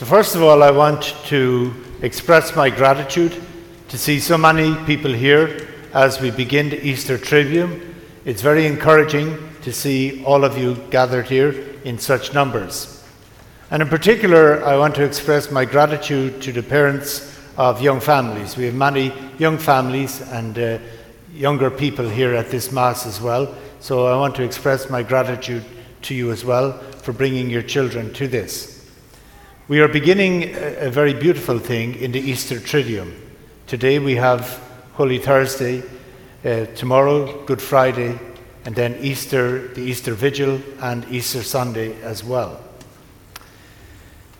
So, first of all, I want to express my gratitude to see so many people here as we begin the Easter Triduum. It's very encouraging to see all of you gathered here in such numbers. And in particular, I want to express my gratitude to the parents of young families. We have many young families and uh, younger people here at this Mass as well. So I want to express my gratitude to you as well for bringing your children to this. We are beginning a, very beautiful thing in the Easter Triduum. Today we have Holy Thursday, uh, tomorrow Good Friday, and then Easter, the Easter Vigil, and Easter Sunday as well.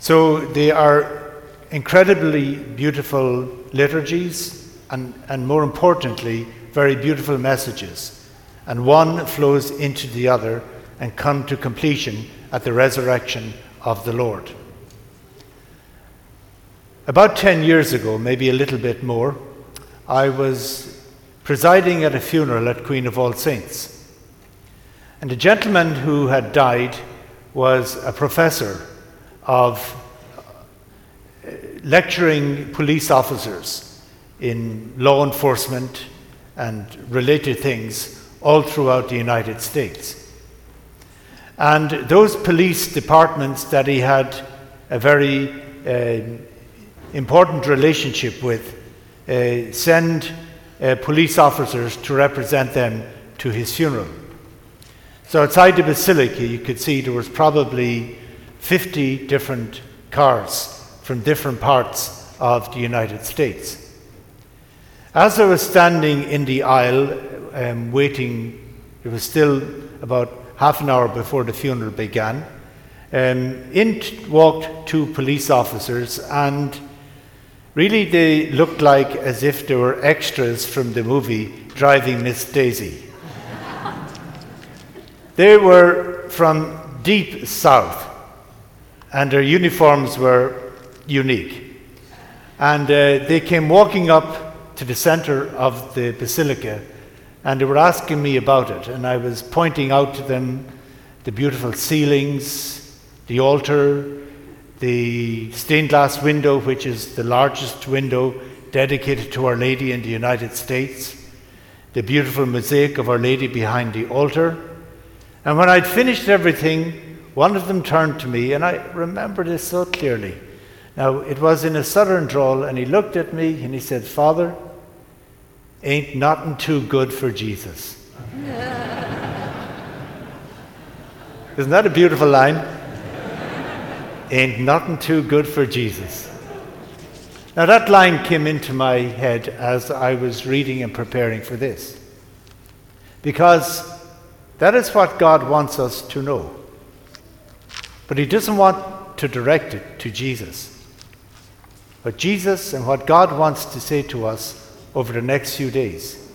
So they are incredibly beautiful liturgies, and, and more importantly, very beautiful messages. And one flows into the other and come to completion at the resurrection of the Lord. About 10 years ago, maybe a little bit more, I was presiding at a funeral at Queen of All Saints. And the gentleman who had died was a professor of uh, lecturing police officers in law enforcement and related things all throughout the United States. And those police departments that he had a very uh, important relationship with uh, send uh, police officers to represent them to his funeral. So outside the basilica, you could see there was probably 50 different cars from different parts of the United States. As I was standing in the aisle um, waiting, it was still about half an hour before the funeral began. Um, in walked two police officers and Really, they looked like as if they were extras from the movie Driving Miss Daisy. they were from deep south, and their uniforms were unique. And uh, they came walking up to the center of the basilica, and they were asking me about it. And I was pointing out to them the beautiful ceilings, the altar, the stained glass window, which is the largest window dedicated to Our Lady in the United States, the beautiful mosaic of Our Lady behind the altar. And when I'd finished everything, one of them turned to me, and I remember this so clearly. Now, it was in a southern drawl, and he looked at me and he said, Father, ain't nothing too good for Jesus. Isn't that a beautiful line? Ain't nothing too good for Jesus. Now, that line came into my head as I was reading and preparing for this. Because that is what God wants us to know. But He doesn't want to direct it to Jesus. But Jesus and what God wants to say to us over the next few days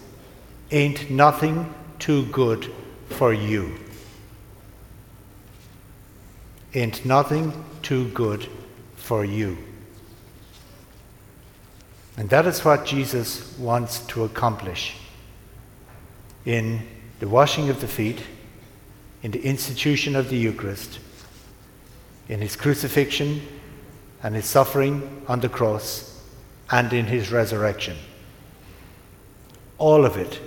ain't nothing too good for you. Ain't nothing too good for you. And that is what Jesus wants to accomplish in the washing of the feet, in the institution of the Eucharist, in his crucifixion and his suffering on the cross, and in his resurrection. All of it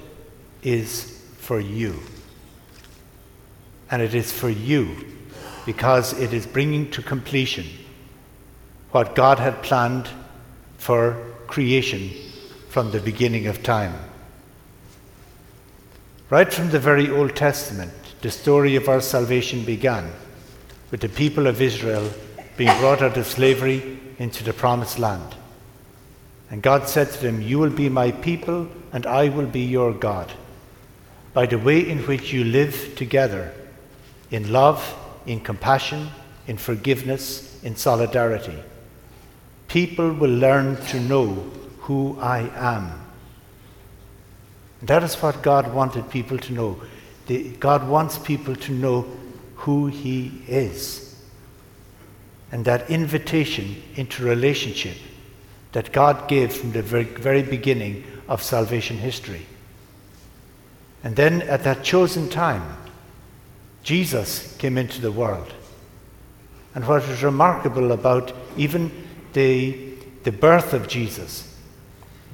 is for you. And it is for you because it is bringing to completion what God had planned for creation from the beginning of time. Right from the very Old Testament, the story of our salvation began with the people of Israel being brought out of slavery into the promised land. And God said to them, You will be my people, and I will be your God. By the way in which you live together in love in compassion, in forgiveness, in solidarity. People will learn to know who I am. that is what God wanted people to know. The, God wants people to know who He is. And that invitation into relationship that God gave from the very, very beginning of salvation history. And then at that chosen time, Jesus came into the world. and what is remarkable about even the, the birth of Jesus.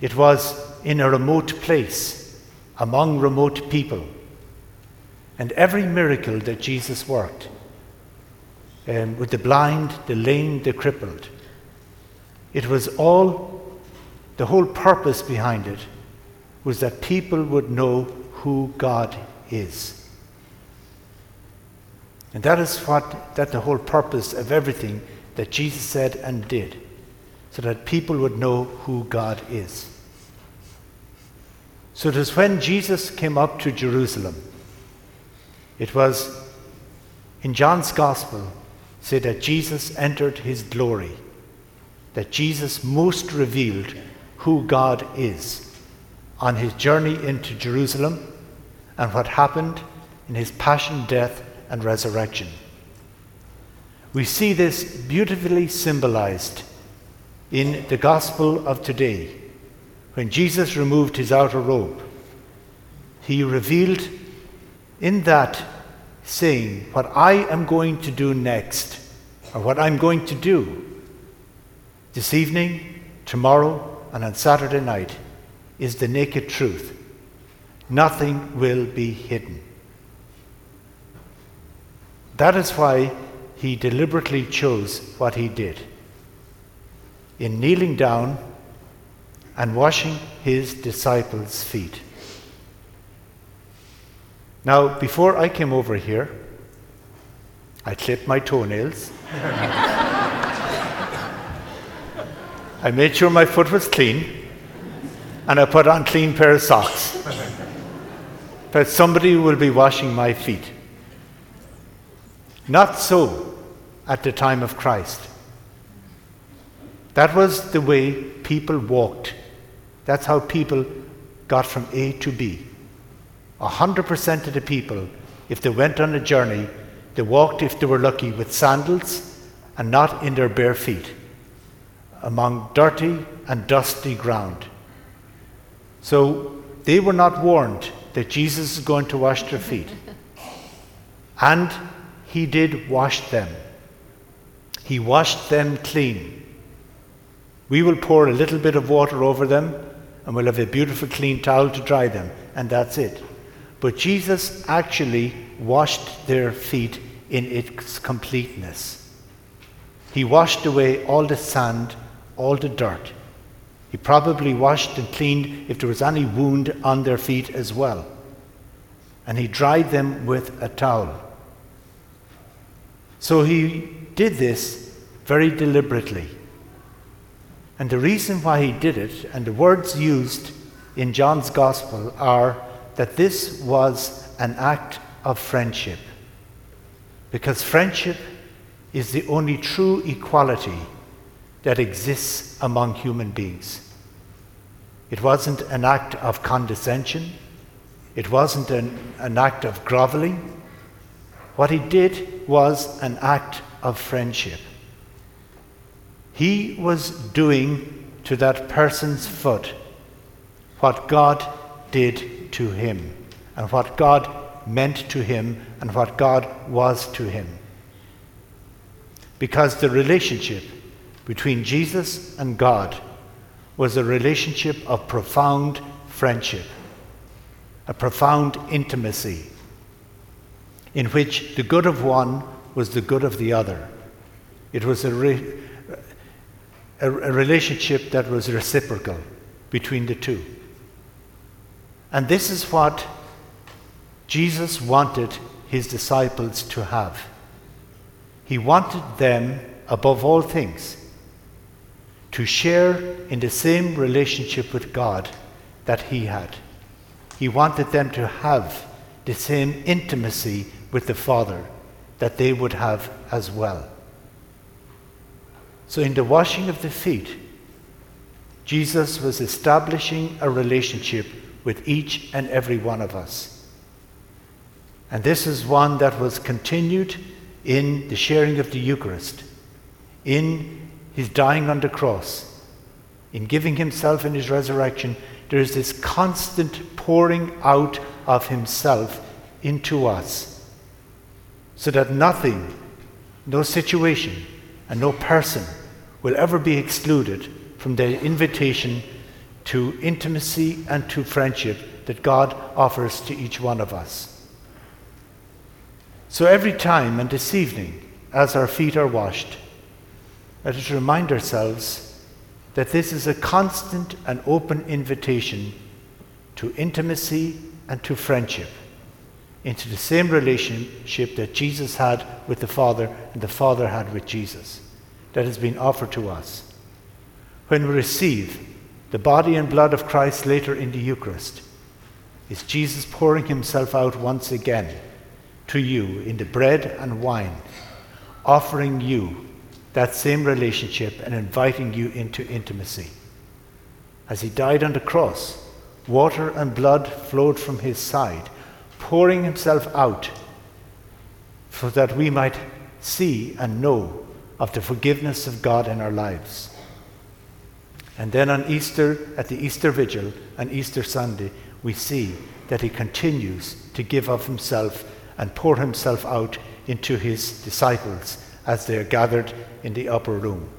It was in a remote place, among remote people. And every miracle that Jesus worked, um, with the blind, the lame, the crippled, it was all, the whole purpose behind it was that people would know who God is. And that is what that the whole purpose of everything that Jesus said and did, so that people would know who God is. So it was when Jesus came up to Jerusalem, it was in John's Gospel say that Jesus entered his glory, that Jesus most revealed who God is on his journey into Jerusalem and what happened in his passion, death, and resurrection. We see this beautifully symbolized in the gospel of today when Jesus removed his outer robe. He revealed in that saying, What I am going to do next, or what I'm going to do this evening, tomorrow, and on Saturday night, is the naked truth. Nothing will be hidden. That is why he deliberately chose what he did. In kneeling down and washing his disciples' feet. Now, before I came over here, I clipped my toenails. I made sure my foot was clean, and I put on clean pair of socks. But somebody will be washing my feet. Not so at the time of Christ. That was the way people walked. That's how people got from A to B. A hundred percent of the people, if they went on a journey, they walked, if they were lucky, with sandals and not in their bare feet, among dirty and dusty ground. So they were not warned that Jesus is going to wash their feet. And he did wash them. He washed them clean. We will pour a little bit of water over them and we'll have a beautiful clean towel to dry them, and that's it. But Jesus actually washed their feet in its completeness. He washed away all the sand, all the dirt. He probably washed and cleaned if there was any wound on their feet as well. And he dried them with a towel. So he did this very deliberately. And the reason why he did it, and the words used in John's Gospel, are that this was an act of friendship. Because friendship is the only true equality that exists among human beings. It wasn't an act of condescension, it wasn't an, an act of groveling, what he did was an act of friendship. He was doing to that person's foot what God did to him, and what God meant to him, and what God was to him. Because the relationship between Jesus and God was a relationship of profound friendship, a profound intimacy in which the good of one was the good of the other. It was a, re- a, a relationship that was reciprocal between the two. And this is what Jesus wanted his disciples to have. He wanted them, above all things, to share in the same relationship with God that he had. He wanted them to have the same intimacy with the Father that they would have as well. So, in the washing of the feet, Jesus was establishing a relationship with each and every one of us. And this is one that was continued in the sharing of the Eucharist, in his dying on the cross, in giving himself in his resurrection. There is this constant pouring out of himself into us so that nothing no situation, and no person will ever be excluded from the invitation to intimacy and to friendship that God offers to each one of us. So every time and this evening, as our feet are washed, let us remind ourselves that this is a constant and open invitation to intimacy and to friendship, into the same relationship that Jesus had with the Father and the Father had with Jesus, that has been offered to us. When we receive the body and blood of Christ later in the Eucharist, is Jesus pouring himself out once again to you in the bread and wine, offering you that same relationship and inviting you into intimacy. As he died on the cross, water and blood flowed from his side, pouring himself out so that we might see and know of the forgiveness of God in our lives. And then on Easter, at the Easter Vigil and Easter Sunday, we see that he continues to give of himself and pour himself out into his disciples as they are gathered in the upper room.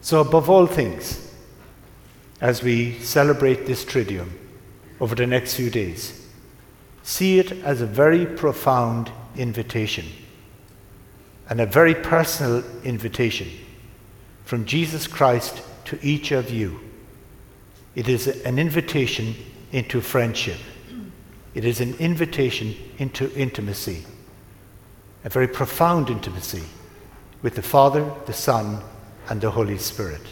So, above all things, as we celebrate this Triduum over the next few days, see it as a very profound invitation and a very personal invitation from Jesus Christ to each of you. It is an invitation into friendship. It is an invitation into intimacy, a very profound intimacy with the Father, the Son, and the Holy Spirit.